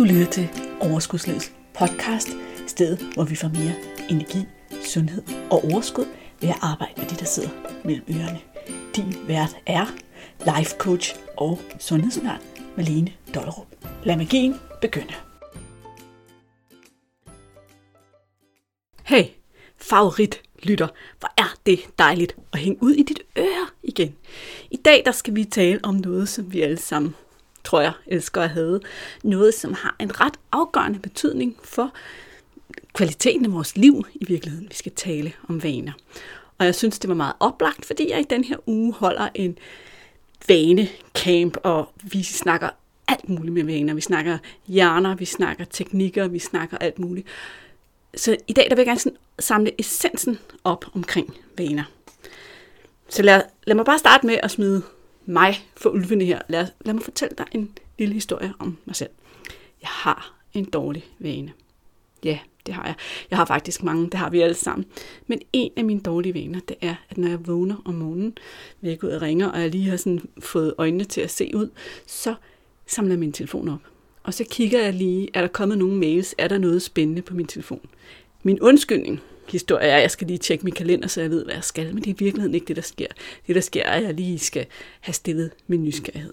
Du lytter til Overskudslivets podcast, stedet hvor vi får mere energi, sundhed og overskud ved at arbejde med det, der sidder mellem ørerne. Din vært er life coach og sundhedsundern Malene Dollerup. Lad magien begynde. Hey, favorit lytter. Hvor er det dejligt at hænge ud i dit øre igen. I dag der skal vi tale om noget, som vi alle sammen tror jeg, elsker at have. Noget, som har en ret afgørende betydning for kvaliteten af vores liv i virkeligheden. Vi skal tale om vaner. Og jeg synes, det var meget oplagt, fordi jeg i den her uge holder en vanecamp, og vi snakker alt muligt med vaner. Vi snakker hjerner, vi snakker teknikker, vi snakker alt muligt. Så i dag der vil jeg gerne samle essensen op omkring vaner. Så lad, lad mig bare starte med at smide mig for ulvene her. Lad, lad mig fortælle dig en lille historie om mig selv. Jeg har en dårlig vane. Ja, det har jeg. Jeg har faktisk mange, det har vi alle sammen. Men en af mine dårlige vaner, det er, at når jeg vågner om morgenen, vækker ud og ringer, og jeg lige har sådan fået øjnene til at se ud, så samler jeg min telefon op. Og så kigger jeg lige, er der kommet nogle mails, er der noget spændende på min telefon? Min undskyldning, historie er, at jeg skal lige tjekke min kalender, så jeg ved, hvad jeg skal. Men det er i virkeligheden ikke det, der sker. Det, der sker, er, at jeg lige skal have stillet min nysgerrighed.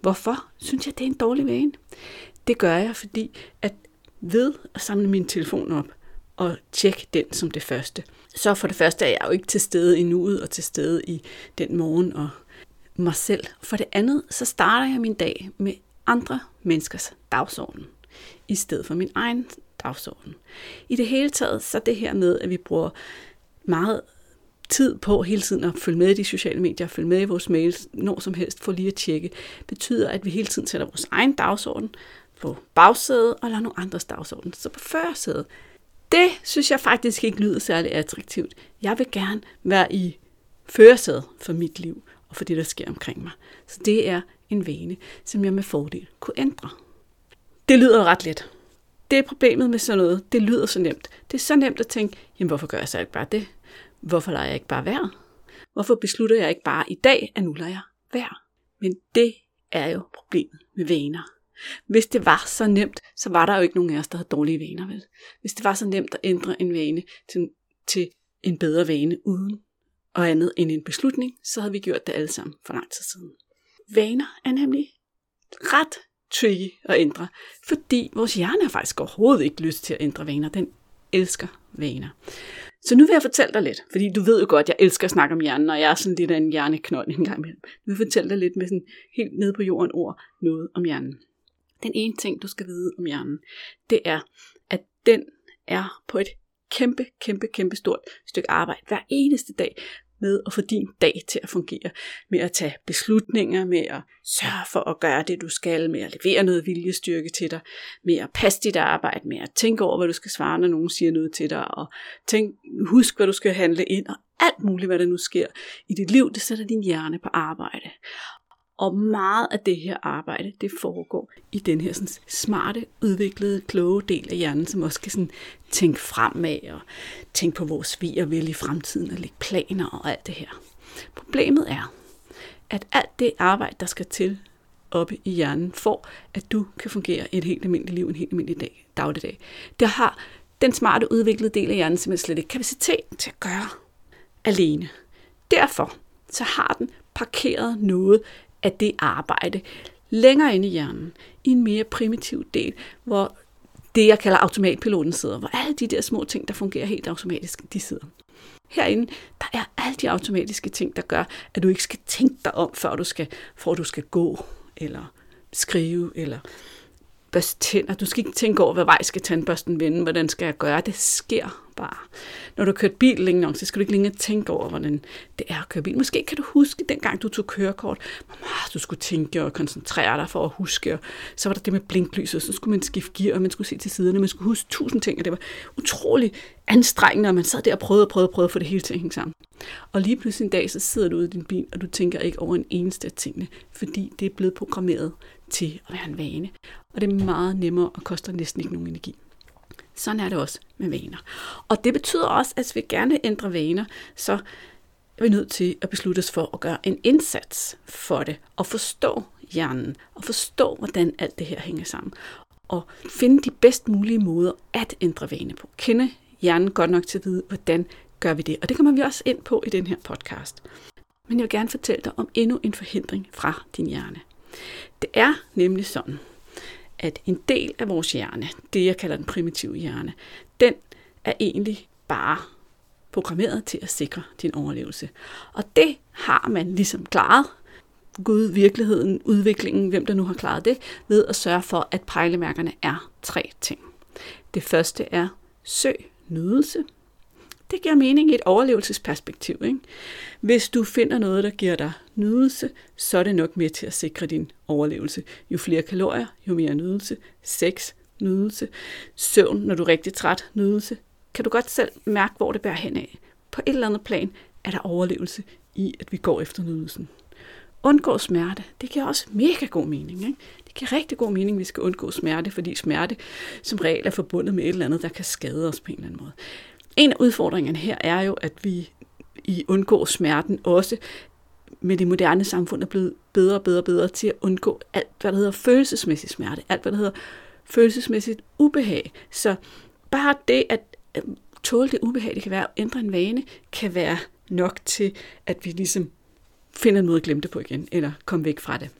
Hvorfor synes jeg, det er en dårlig vane? Det gør jeg, fordi at ved at samle min telefon op og tjekke den som det første, så for det første er jeg jo ikke til stede i nuet og til stede i den morgen og mig selv. For det andet, så starter jeg min dag med andre menneskers dagsorden, i stedet for min egen dagsordenen. I det hele taget, så det her med, at vi bruger meget tid på hele tiden at følge med i de sociale medier, følge med i vores mails, når som helst for lige at tjekke, betyder, at vi hele tiden sætter vores egen dagsorden på bagsædet og lader nogle andres dagsorden. Så på førersædet. Det synes jeg faktisk ikke lyder særlig attraktivt. Jeg vil gerne være i førersædet for mit liv og for det, der sker omkring mig. Så det er en vane, som jeg med fordel kunne ændre. Det lyder ret let. Det er problemet med sådan noget. Det lyder så nemt. Det er så nemt at tænke, jamen hvorfor gør jeg så ikke bare det? Hvorfor lader jeg ikke bare være? Hvorfor beslutter jeg ikke bare i dag, at nu lader jeg være? Men det er jo problemet med vaner. Hvis det var så nemt, så var der jo ikke nogen af os, der havde dårlige vaner. Vel? Hvis det var så nemt at ændre en vane til, til en bedre vane uden og andet end en beslutning, så havde vi gjort det alle sammen for lang tid siden. Vaner er nemlig ret tricky at ændre, fordi vores hjerne har faktisk overhovedet ikke lyst til at ændre vaner. Den elsker vaner. Så nu vil jeg fortælle dig lidt, fordi du ved jo godt, at jeg elsker at snakke om hjernen, og jeg er sådan lidt af en hjerneknold en gang imellem. Nu vil jeg fortælle dig lidt med sådan helt nede på jorden ord noget om hjernen. Den ene ting, du skal vide om hjernen, det er, at den er på et kæmpe, kæmpe, kæmpe stort stykke arbejde hver eneste dag med at få din dag til at fungere, med at tage beslutninger, med at sørge for at gøre det, du skal, med at levere noget viljestyrke til dig, med at passe dit arbejde, med at tænke over, hvad du skal svare, når nogen siger noget til dig, og tænk, husk, hvad du skal handle ind, og alt muligt, hvad der nu sker i dit liv, det sætter din hjerne på arbejde. Og meget af det her arbejde, det foregår i den her sådan, smarte, udviklede, kloge del af hjernen, som også kan sådan, tænke fremad og tænke på vores vi og vil i fremtiden og lægge planer og alt det her. Problemet er, at alt det arbejde, der skal til oppe i hjernen, for at du kan fungere et helt almindeligt liv, en helt almindelig dag, dagligdag, det har den smarte, udviklede del af hjernen simpelthen slet ikke kapacitet til at gøre alene. Derfor så har den parkeret noget af det arbejde længere inde i hjernen, i en mere primitiv del, hvor det, jeg kalder automatpiloten sidder, hvor alle de der små ting, der fungerer helt automatisk, de sidder. Herinde, der er alle de automatiske ting, der gør, at du ikke skal tænke dig om, før du skal, for du skal gå, eller skrive, eller børste tænder. Du skal ikke tænke over, hvad vej skal tandbørsten vende, hvordan skal jeg gøre. Det sker bare. Når du har kørt bil længe nok, så skal du ikke længere tænke over, hvordan det er at køre bil. Måske kan du huske, dengang du tog kørekort, du skulle tænke og koncentrere dig for at huske. Og så var der det med blinklyset, så skulle man skifte gear, og man skulle se til siderne, man skulle huske tusind ting, og det var utrolig anstrengende, og man sad der og prøvede og prøvede og prøvede at få det hele til at hænge sammen. Og lige pludselig en dag, så sidder du ude i din bil, og du tænker ikke over en eneste af tingene, fordi det er blevet programmeret til at være en vane. Og det er meget nemmere og koster næsten ikke nogen energi. Sådan er det også med vaner. Og det betyder også, at hvis vi gerne ændrer vaner, så er vi nødt til at beslutte os for at gøre en indsats for det, og forstå hjernen, og forstå, hvordan alt det her hænger sammen. og finde de bedst mulige måder at ændre vane på. Kende hjernen godt nok til at vide, hvordan gør vi det. Og det kommer vi også ind på i den her podcast. Men jeg vil gerne fortælle dig om endnu en forhindring fra din hjerne. Det er nemlig sådan, at en del af vores hjerne, det jeg kalder den primitive hjerne, den er egentlig bare programmeret til at sikre din overlevelse. Og det har man ligesom klaret. Gud, virkeligheden, udviklingen, hvem der nu har klaret det, ved at sørge for, at pejlemærkerne er tre ting. Det første er søg nydelse. Det giver mening i et overlevelsesperspektiv. Ikke? Hvis du finder noget, der giver dig nydelse, så er det nok med til at sikre din overlevelse. Jo flere kalorier, jo mere nydelse. Sex, nydelse. Søvn, når du er rigtig træt, nydelse. Kan du godt selv mærke, hvor det bærer hen af. På et eller andet plan er der overlevelse i, at vi går efter nydelsen. Undgå smerte, det giver også mega god mening. Ikke? Det giver rigtig god mening, at vi skal undgå smerte, fordi smerte som regel er forbundet med et eller andet, der kan skade os på en eller anden måde. En af udfordringerne her er jo, at vi i undgå smerten også med det moderne samfund er blevet bedre og bedre og bedre til at undgå alt, hvad der hedder følelsesmæssig smerte, alt, hvad der hedder følelsesmæssigt ubehag. Så bare det at øh, tåle det ubehag, det kan være at ændre en vane, kan være nok til, at vi ligesom finder en måde at glemme det på igen, eller komme væk fra det.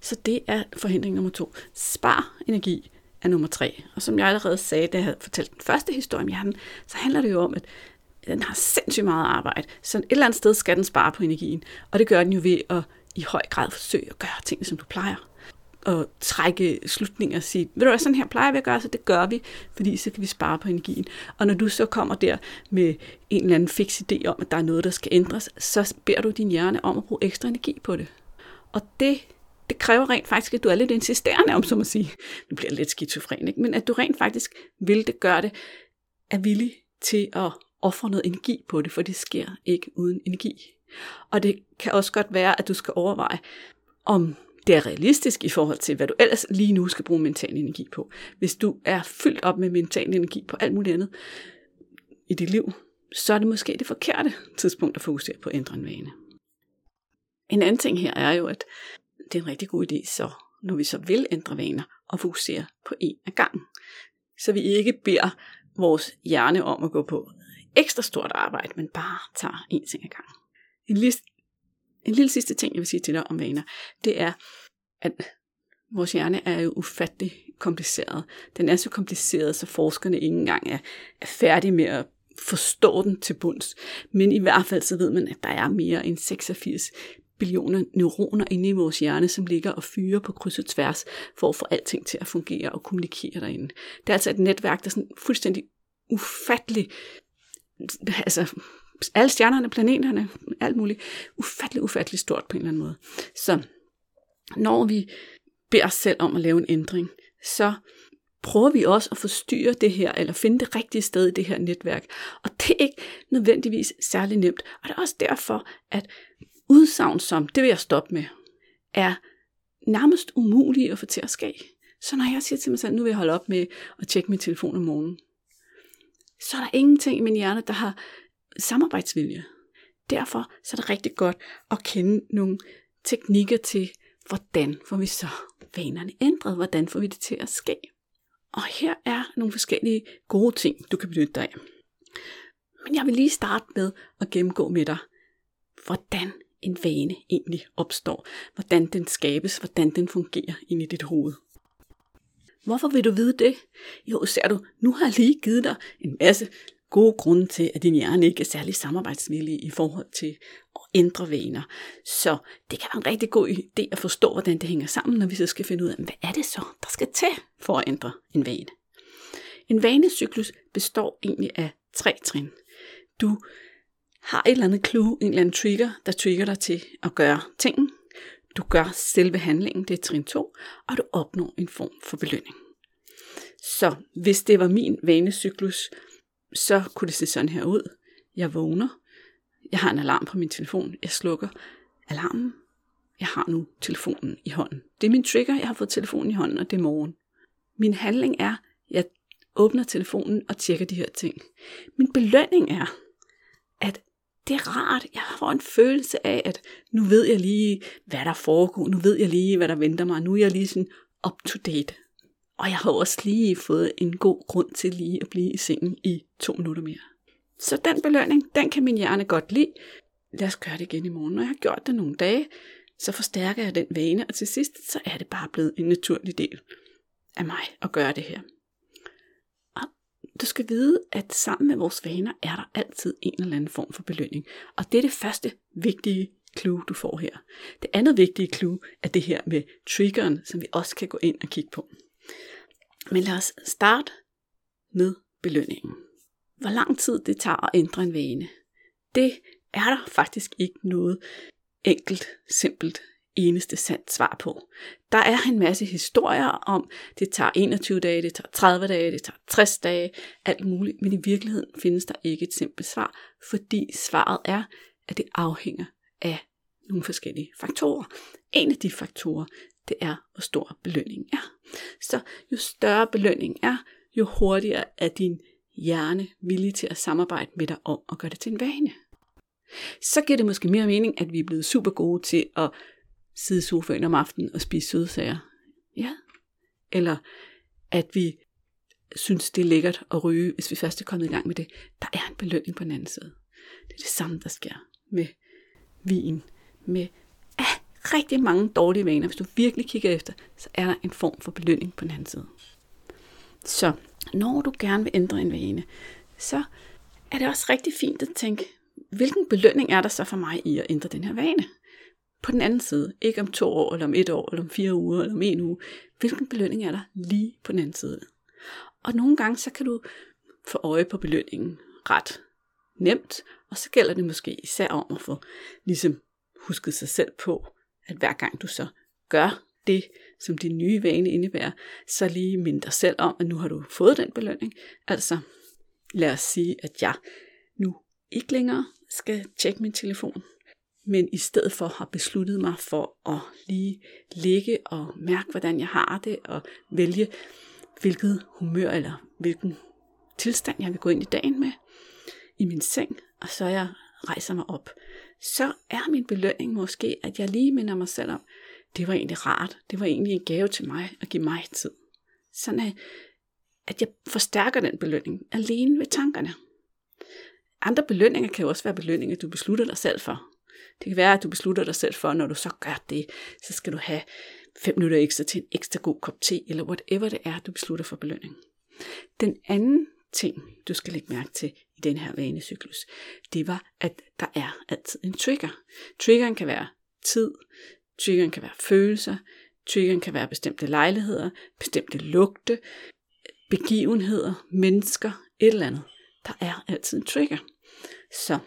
Så det er forhindring nummer to. Spar energi er nummer tre. Og som jeg allerede sagde, da jeg havde fortalt den første historie om hjernen, så handler det jo om, at den har sindssygt meget arbejde. Så et eller andet sted skal den spare på energien. Og det gør den jo ved at i høj grad forsøge at gøre tingene, som du plejer. Og trække slutninger og sige, ved du hvad, sådan her plejer vi at gøre, så det gør vi, fordi så kan vi spare på energien. Og når du så kommer der med en eller anden fix idé om, at der er noget, der skal ændres, så beder du din hjerne om at bruge ekstra energi på det. Og det det kræver rent faktisk, at du er lidt insisterende om, så at sige. Nu bliver lidt skizofren, ikke? men at du rent faktisk vil det, gøre det, er villig til at ofre noget energi på det, for det sker ikke uden energi. Og det kan også godt være, at du skal overveje, om det er realistisk i forhold til, hvad du ellers lige nu skal bruge mental energi på. Hvis du er fyldt op med mental energi på alt muligt andet i dit liv, så er det måske det forkerte tidspunkt at fokusere på at ændre en vane. En anden ting her er jo, at det er en rigtig god idé, så når vi så vil ændre vaner, og fokusere på en af gangen. Så vi ikke beder vores hjerne om at gå på ekstra stort arbejde, men bare tager en ting ad gangen. En, lille, en lille sidste ting, jeg vil sige til dig om vaner, det er, at vores hjerne er jo ufattelig kompliceret. Den er så kompliceret, så forskerne ikke engang er, er færdige med at forstå den til bunds. Men i hvert fald så ved man, at der er mere end 86 billioner neuroner inde i vores hjerne, som ligger og fyrer på kryds og tværs, for at få alting til at fungere og kommunikere derinde. Det er altså et netværk, der er sådan fuldstændig ufattelig, altså alle stjernerne, planeterne, alt muligt, ufattelig, ufattelig stort på en eller anden måde. Så når vi beder os selv om at lave en ændring, så prøver vi også at forstyrre det her, eller finde det rigtige sted i det her netværk. Og det er ikke nødvendigvis særlig nemt. Og det er også derfor, at udsagn som, det vil jeg stoppe med, er nærmest umulige at få til at ske. Så når jeg siger til mig selv, nu vil jeg holde op med at tjekke min telefon om morgenen, så er der ingenting i min hjerne, der har samarbejdsvilje. Derfor så er det rigtig godt at kende nogle teknikker til, hvordan får vi så vanerne ændret, hvordan får vi det til at ske. Og her er nogle forskellige gode ting, du kan benytte dig af. Men jeg vil lige starte med at gennemgå med dig, hvordan en vane egentlig opstår, hvordan den skabes, hvordan den fungerer inde i dit hoved. Hvorfor vil du vide det? Jo, ser du, nu har jeg lige givet dig en masse gode grunde til, at din hjerne ikke er særlig samarbejdsvillig i forhold til at ændre vaner. Så det kan være en rigtig god idé at forstå, hvordan det hænger sammen, når vi så skal finde ud af, hvad er det så, der skal til for at ændre en vane. En vanecyklus består egentlig af tre trin. Du har et eller andet clue, en eller anden trigger, der trigger dig til at gøre ting. Du gør selve handlingen, det er trin 2, og du opnår en form for belønning. Så hvis det var min vanecyklus, så kunne det se sådan her ud. Jeg vågner. Jeg har en alarm på min telefon. Jeg slukker alarmen. Jeg har nu telefonen i hånden. Det er min trigger. Jeg har fået telefonen i hånden, og det er morgen. Min handling er, jeg åbner telefonen og tjekker de her ting. Min belønning er, at det er rart. Jeg får en følelse af, at nu ved jeg lige, hvad der foregår. Nu ved jeg lige, hvad der venter mig. Nu er jeg lige sådan up to date. Og jeg har også lige fået en god grund til lige at blive i sengen i to minutter mere. Så den belønning, den kan min hjerne godt lide. Lad os gøre det igen i morgen. Når jeg har gjort det nogle dage, så forstærker jeg den vane, og til sidst, så er det bare blevet en naturlig del af mig at gøre det her. Du skal vide, at sammen med vores vaner er der altid en eller anden form for belønning. Og det er det første vigtige clue, du får her. Det andet vigtige clue er det her med triggeren, som vi også kan gå ind og kigge på. Men lad os starte med belønningen. Hvor lang tid det tager at ændre en vane, det er der faktisk ikke noget enkelt, simpelt, eneste sandt svar på. Der er en masse historier om, det tager 21 dage, det tager 30 dage, det tager 60 dage, alt muligt, men i virkeligheden findes der ikke et simpelt svar, fordi svaret er, at det afhænger af nogle forskellige faktorer. En af de faktorer, det er, hvor stor belønningen er. Så jo større belønning er, jo hurtigere er din hjerne villig til at samarbejde med dig om at gøre det til en vane. Så giver det måske mere mening, at vi er blevet super gode til at sidde i sofaen om aftenen og spise sødsager. Ja. Eller at vi synes, det er lækkert at ryge, hvis vi først er kommet i gang med det. Der er en belønning på den anden side. Det er det samme, der sker med vin, med ah, rigtig mange dårlige vaner. Hvis du virkelig kigger efter, så er der en form for belønning på den anden side. Så når du gerne vil ændre en vane, så er det også rigtig fint at tænke, hvilken belønning er der så for mig i at ændre den her vane? På den anden side, ikke om to år, eller om et år, eller om fire uger, eller om en uge. Hvilken belønning er der lige på den anden side? Og nogle gange, så kan du få øje på belønningen ret nemt, og så gælder det måske især om at få ligesom husket sig selv på, at hver gang du så gør det, som din nye vane indebærer, så lige mind dig selv om, at nu har du fået den belønning. Altså, lad os sige, at jeg nu ikke længere skal tjekke min telefon, men i stedet for har besluttet mig for at lige ligge og mærke, hvordan jeg har det, og vælge, hvilket humør eller hvilken tilstand jeg vil gå ind i dagen med i min seng, og så jeg rejser mig op, så er min belønning måske, at jeg lige minder mig selv om, det var egentlig rart, det var egentlig en gave til mig at give mig tid. Sådan øh, at jeg forstærker den belønning alene ved tankerne. Andre belønninger kan jo også være belønninger, du beslutter dig selv for. Det kan være, at du beslutter dig selv for, når du så gør det, så skal du have 5 minutter ekstra til en ekstra god kop te, eller whatever det er, du beslutter for belønning. Den anden ting, du skal lægge mærke til i den her vanecyklus, det var, at der er altid en trigger. Triggeren kan være tid, triggeren kan være følelser, triggeren kan være bestemte lejligheder, bestemte lugte, begivenheder, mennesker, et eller andet. Der er altid en trigger. Så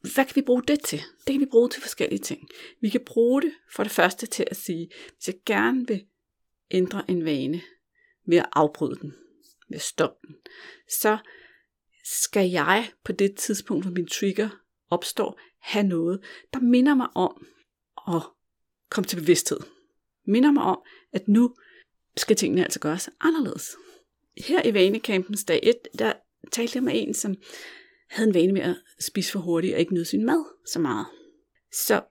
hvad kan vi bruge det til? Det kan vi bruge til forskellige ting. Vi kan bruge det for det første til at sige, hvis jeg gerne vil ændre en vane ved at afbryde den, ved at stoppe den, så skal jeg på det tidspunkt, hvor min trigger opstår, have noget, der minder mig om at komme til bevidsthed. Minder mig om, at nu skal tingene altså gøres anderledes. Her i Vanekampens dag 1, der talte jeg med en, som havde en vane med at spise for hurtigt og ikke nyde sin mad så meget. Så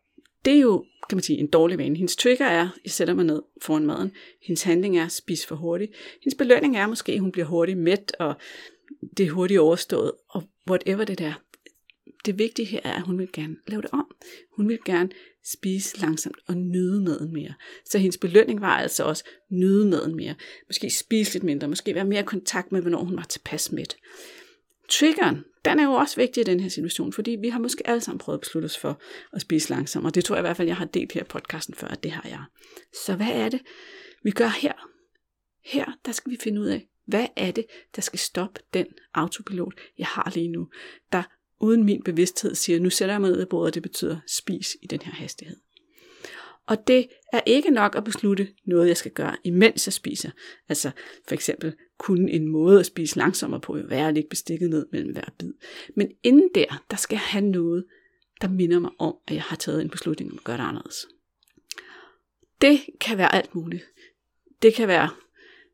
det er jo, kan man sige, en dårlig vane. Hendes trigger er, jeg sætter mig ned foran maden. Hendes handling er, at spise for hurtigt. Hendes belønning er måske, at hun bliver hurtigt mæt, og det er hurtigt overstået, og whatever det der. Det vigtige her er, at hun vil gerne lave det om. Hun vil gerne spise langsomt og nyde maden mere. Så hendes belønning var altså også nyde maden mere. Måske spise lidt mindre, måske være mere i kontakt med, hvornår hun var tilpas mæt. Triggeren, den er jo også vigtig i den her situation, fordi vi har måske alle sammen prøvet at beslutte os for at spise langsomt, og det tror jeg i hvert fald, jeg har delt her i podcasten før, at det har jeg. Så hvad er det, vi gør her? Her, der skal vi finde ud af, hvad er det, der skal stoppe den autopilot, jeg har lige nu, der uden min bevidsthed siger, nu sætter jeg mig ned i bordet, det betyder spis i den her hastighed. Og det er ikke nok at beslutte noget, jeg skal gøre, imens jeg spiser. Altså for eksempel kunne en måde at spise langsommere på være at lægge bestikket ned mellem hver bid. Men inden der, der skal jeg have noget, der minder mig om, at jeg har taget en beslutning om at gøre det anderledes. Det kan være alt muligt. Det kan være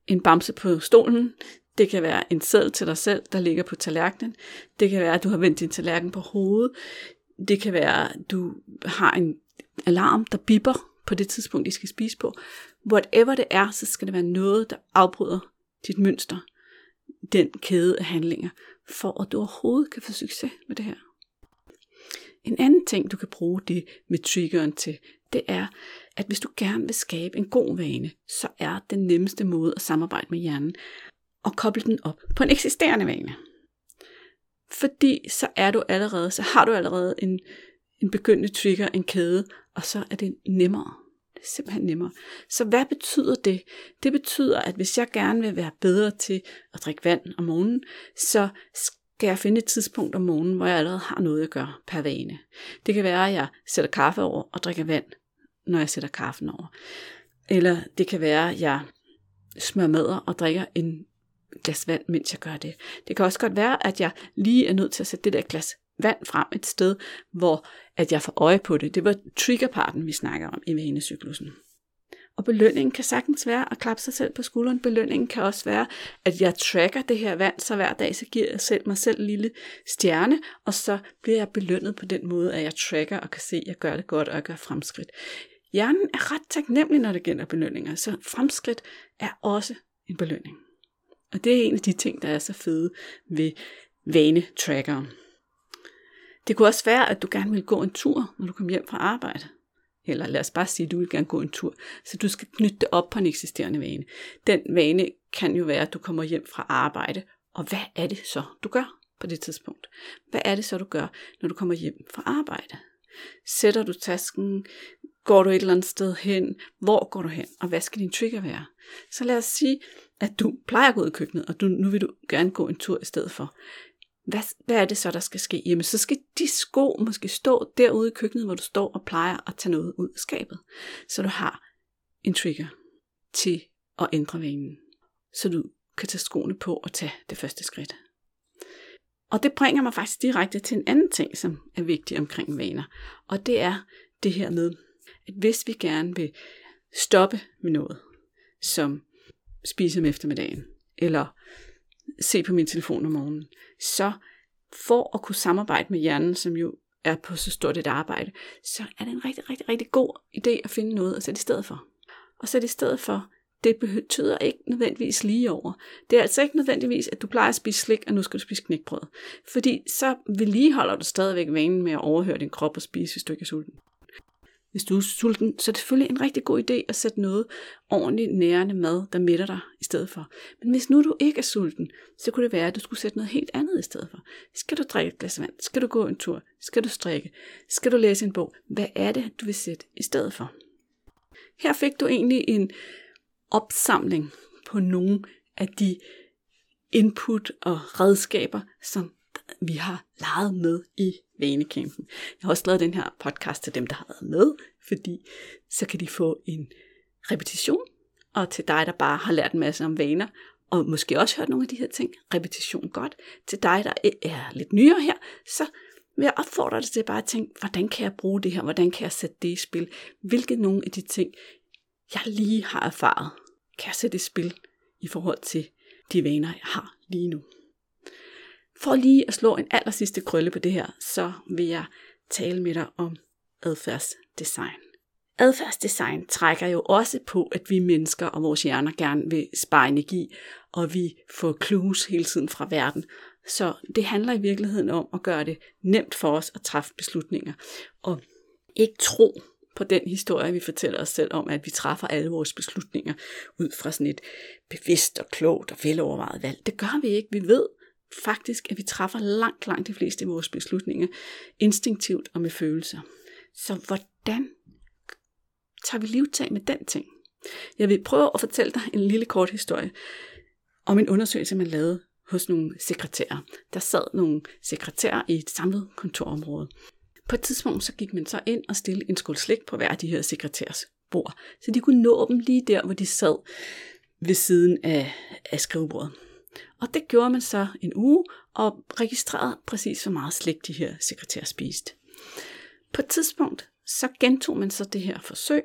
en bamse på stolen. Det kan være en sæd til dig selv, der ligger på tallerkenen. Det kan være, at du har vendt din tallerken på hovedet. Det kan være, at du har en alarm, der bipper på det tidspunkt, I skal spise på. Whatever det er, så skal det være noget, der afbryder dit mønster, den kæde af handlinger, for at du overhovedet kan få succes med det her. En anden ting, du kan bruge det med triggeren til, det er, at hvis du gerne vil skabe en god vane, så er den nemmeste måde at samarbejde med hjernen og koble den op på en eksisterende vane. Fordi så er du allerede, så har du allerede en, en begyndende trigger, en kæde, og så er det nemmere. Simpelthen nemmere. Så hvad betyder det? Det betyder, at hvis jeg gerne vil være bedre til at drikke vand om morgenen, så skal jeg finde et tidspunkt om morgenen, hvor jeg allerede har noget at gøre per vane. Det kan være, at jeg sætter kaffe over og drikker vand, når jeg sætter kaffen over. Eller det kan være, at jeg smører madder og drikker en glas vand, mens jeg gør det. Det kan også godt være, at jeg lige er nødt til at sætte det der glas vand frem et sted, hvor at jeg får øje på det. Det var triggerparten, vi snakker om i vanecyklusen. Og belønningen kan sagtens være at klappe sig selv på skulderen. Belønningen kan også være, at jeg tracker det her vand, så hver dag så giver jeg selv mig selv en lille stjerne, og så bliver jeg belønnet på den måde, at jeg tracker og kan se, at jeg gør det godt, og jeg gør fremskridt. Hjernen er ret taknemmelig, når det gælder belønninger, så fremskridt er også en belønning. Og det er en af de ting, der er så fede ved vanetrackeren. Det kunne også være, at du gerne vil gå en tur, når du kommer hjem fra arbejde. Eller lad os bare sige, at du vil gerne gå en tur. Så du skal knytte det op på en eksisterende vane. Den vane kan jo være, at du kommer hjem fra arbejde. Og hvad er det så, du gør på det tidspunkt? Hvad er det så, du gør, når du kommer hjem fra arbejde? Sætter du tasken? Går du et eller andet sted hen? Hvor går du hen? Og hvad skal din trigger være? Så lad os sige, at du plejer at gå ud i køkkenet, og du, nu vil du gerne gå en tur i stedet for. Hvad, hvad er det så, der skal ske? Jamen, så skal de sko måske stå derude i køkkenet, hvor du står og plejer at tage noget ud af skabet. Så du har en trigger til at ændre vanen. Så du kan tage skoene på og tage det første skridt. Og det bringer mig faktisk direkte til en anden ting, som er vigtig omkring vaner. Og det er det her med, at hvis vi gerne vil stoppe med noget, som spise om eftermiddagen, eller se på min telefon om morgenen, så for at kunne samarbejde med hjernen, som jo er på så stort et arbejde, så er det en rigtig, rigtig, rigtig god idé at finde noget at sætte i stedet for. Og sætte i stedet for, det betyder ikke nødvendigvis lige over. Det er altså ikke nødvendigvis, at du plejer at spise slik, og nu skal du spise knækbrød. Fordi så vedligeholder du stadigvæk vanen med at overhøre din krop og spise, hvis du ikke er sulten. Hvis du er sulten, så er det selvfølgelig en rigtig god idé at sætte noget ordentligt nærende mad, der mætter dig i stedet for. Men hvis nu du ikke er sulten, så kunne det være, at du skulle sætte noget helt andet i stedet for. Skal du drikke et glas vand? Skal du gå en tur? Skal du strikke? Skal du læse en bog? Hvad er det, du vil sætte i stedet for? Her fik du egentlig en opsamling på nogle af de input og redskaber, som vi har leget med i vanecampen. Jeg har også lavet den her podcast til dem, der har været med, fordi så kan de få en repetition, og til dig, der bare har lært en masse om vaner, og måske også hørt nogle af de her ting, repetition godt. Til dig, der er lidt nyere her, så vil jeg opfordre dig til bare at tænke, hvordan kan jeg bruge det her, hvordan kan jeg sætte det i spil, hvilke nogle af de ting, jeg lige har erfaret, kan jeg sætte i spil i forhold til de vaner, jeg har lige nu. For lige at slå en aller sidste krølle på det her, så vil jeg tale med dig om adfærdsdesign. Adfærdsdesign trækker jo også på, at vi mennesker og vores hjerner gerne vil spare energi, og vi får clues hele tiden fra verden. Så det handler i virkeligheden om at gøre det nemt for os at træffe beslutninger, og ikke tro på den historie, vi fortæller os selv om, at vi træffer alle vores beslutninger ud fra sådan et bevidst og klogt og velovervejet valg. Det gør vi ikke. Vi ved, faktisk, at vi træffer langt, langt de fleste af vores beslutninger instinktivt og med følelser. Så hvordan tager vi livtag med den ting? Jeg vil prøve at fortælle dig en lille kort historie om en undersøgelse, man lavede hos nogle sekretærer. Der sad nogle sekretærer i et samlet kontorområde. På et tidspunkt så gik man så ind og stillede en skål slik på hver af de her sekretærs bord, så de kunne nå dem lige der, hvor de sad ved siden af, af skrivebordet. Og det gjorde man så en uge, og registrerede præcis, hvor meget slik de her sekretærer spiste. På et tidspunkt, så gentog man så det her forsøg,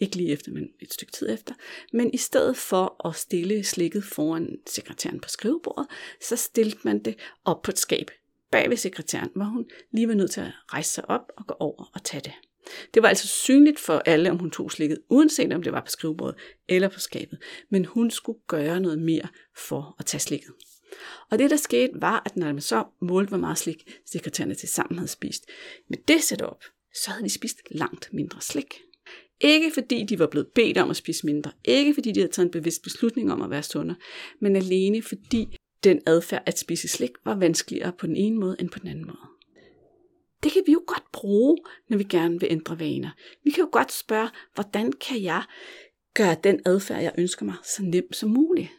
ikke lige efter, men et stykke tid efter, men i stedet for at stille slikket foran sekretæren på skrivebordet, så stillede man det op på et skab bag ved sekretæren, hvor hun lige var nødt til at rejse sig op og gå over og tage det. Det var altså synligt for alle, om hun tog slikket, uanset om det var på skrivebordet eller på skabet. Men hun skulle gøre noget mere for at tage slikket. Og det, der skete, var, at når man så målte, hvor meget slik sekretærerne til sammen havde spist, med det setup, så havde de spist langt mindre slik. Ikke fordi de var blevet bedt om at spise mindre, ikke fordi de havde taget en bevidst beslutning om at være sundere, men alene fordi den adfærd at spise slik var vanskeligere på den ene måde end på den anden måde. Det kan vi jo godt bruge, når vi gerne vil ændre vaner. Vi kan jo godt spørge, hvordan kan jeg gøre den adfærd, jeg ønsker mig, så nem som muligt?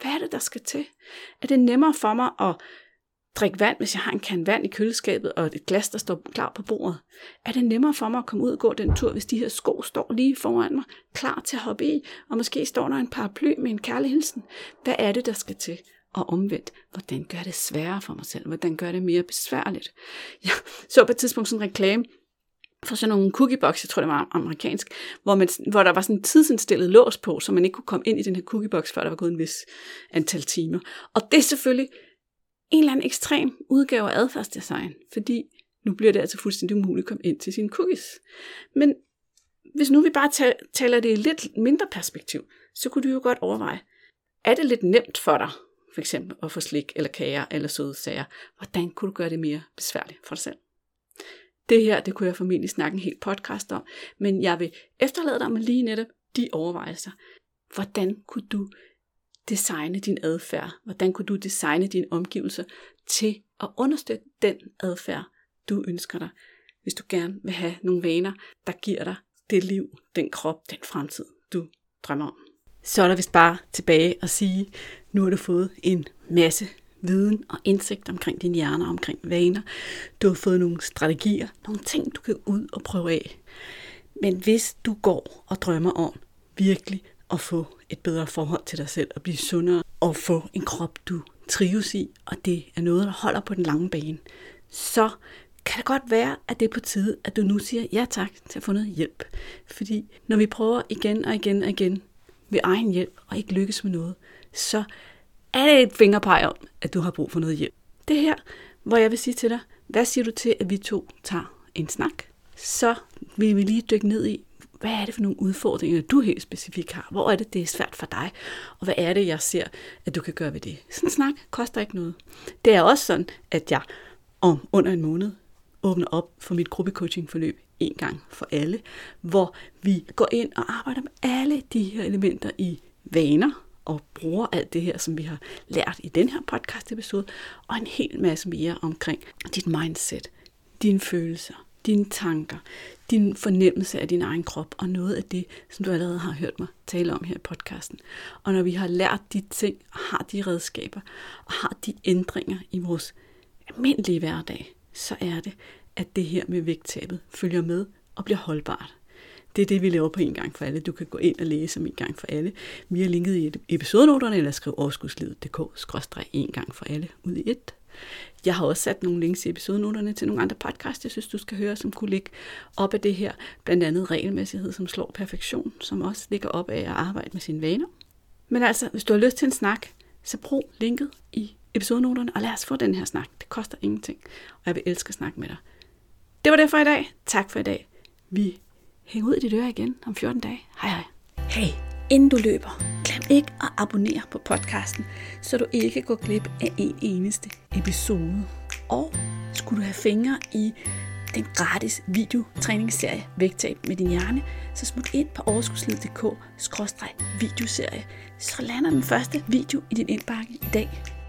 Hvad er det, der skal til? Er det nemmere for mig at drikke vand, hvis jeg har en kan vand i køleskabet og et glas, der står klar på bordet? Er det nemmere for mig at komme ud og gå den tur, hvis de her sko står lige foran mig, klar til at hoppe i, og måske står der en paraply med en kærlig hilsen? Hvad er det, der skal til? Og omvendt, hvordan gør det sværere for mig selv? Hvordan gør det mere besværligt? Jeg så på et tidspunkt sådan en reklame for sådan nogle cookiebox, jeg tror det var amerikansk, hvor, man, hvor der var sådan en tidsindstillet lås på, så man ikke kunne komme ind i den her cookiebox, før der var gået en vis antal timer. Og det er selvfølgelig en eller anden ekstrem udgave af adfærdsdesign, fordi nu bliver det altså fuldstændig umuligt at komme ind til sine cookies. Men hvis nu vi bare taler det i lidt mindre perspektiv, så kunne du jo godt overveje, er det lidt nemt for dig, for eksempel at få slik eller kager eller søde sager? Hvordan kunne du gøre det mere besværligt for dig selv? Det her, det kunne jeg formentlig snakke en helt podcast om, men jeg vil efterlade dig med lige netop de overvejelser. Hvordan kunne du designe din adfærd? Hvordan kunne du designe dine omgivelser til at understøtte den adfærd, du ønsker dig, hvis du gerne vil have nogle vaner, der giver dig det liv, den krop, den fremtid, du drømmer om. Så er der vist bare tilbage at sige, nu har du fået en masse viden og indsigt omkring din hjerne og omkring vaner. Du har fået nogle strategier, nogle ting, du kan ud og prøve af. Men hvis du går og drømmer om virkelig at få et bedre forhold til dig selv og blive sundere og få en krop, du trives i, og det er noget, der holder på den lange bane, så kan det godt være, at det er på tide, at du nu siger ja tak til at få noget hjælp. Fordi når vi prøver igen og igen og igen ved egen hjælp og ikke lykkes med noget, så er det et fingerpeg om, at du har brug for noget hjælp. Det her, hvor jeg vil sige til dig, hvad siger du til, at vi to tager en snak? Så vil vi lige dykke ned i, hvad er det for nogle udfordringer, du helt specifikt har? Hvor er det, det er svært for dig? Og hvad er det, jeg ser, at du kan gøre ved det? Sådan en snak koster ikke noget. Det er også sådan, at jeg om under en måned åbner op for mit gruppecoaching-forløb en gang for alle, hvor vi går ind og arbejder med alle de her elementer i vaner, og bruger alt det her, som vi har lært i den her podcast episode, og en hel masse mere omkring dit mindset, dine følelser, dine tanker, din fornemmelse af din egen krop, og noget af det, som du allerede har hørt mig tale om her i podcasten. Og når vi har lært de ting, og har de redskaber, og har de ændringer i vores almindelige hverdag, så er det, at det her med vægttabet følger med og bliver holdbart. Det er det, vi laver på en gang for alle. Du kan gå ind og læse om en gang for alle. Vi har linket i episodenoterne, eller skriv overskudslivet.dk-en gang for alle ud i et. Jeg har også sat nogle links i episodenoterne til nogle andre podcasts, jeg synes, du skal høre, som kunne ligge op af det her. Blandt andet regelmæssighed, som slår perfektion, som også ligger op af at arbejde med sine vaner. Men altså, hvis du har lyst til en snak, så brug linket i episodenoterne, og lad os få den her snak. Det koster ingenting, og jeg vil elske at snakke med dig. Det var det for i dag. Tak for i dag. Vi hænger ud i dit øre igen om 14 dage. Hej hej. Hey, inden du løber, glem ikke at abonnere på podcasten, så du ikke går glip af en eneste episode. Og skulle du have fingre i den gratis videotræningsserie Vægtab med din hjerne, så smut ind på overskudslivet.dk-videoserie, så lander den første video i din indbakke i dag.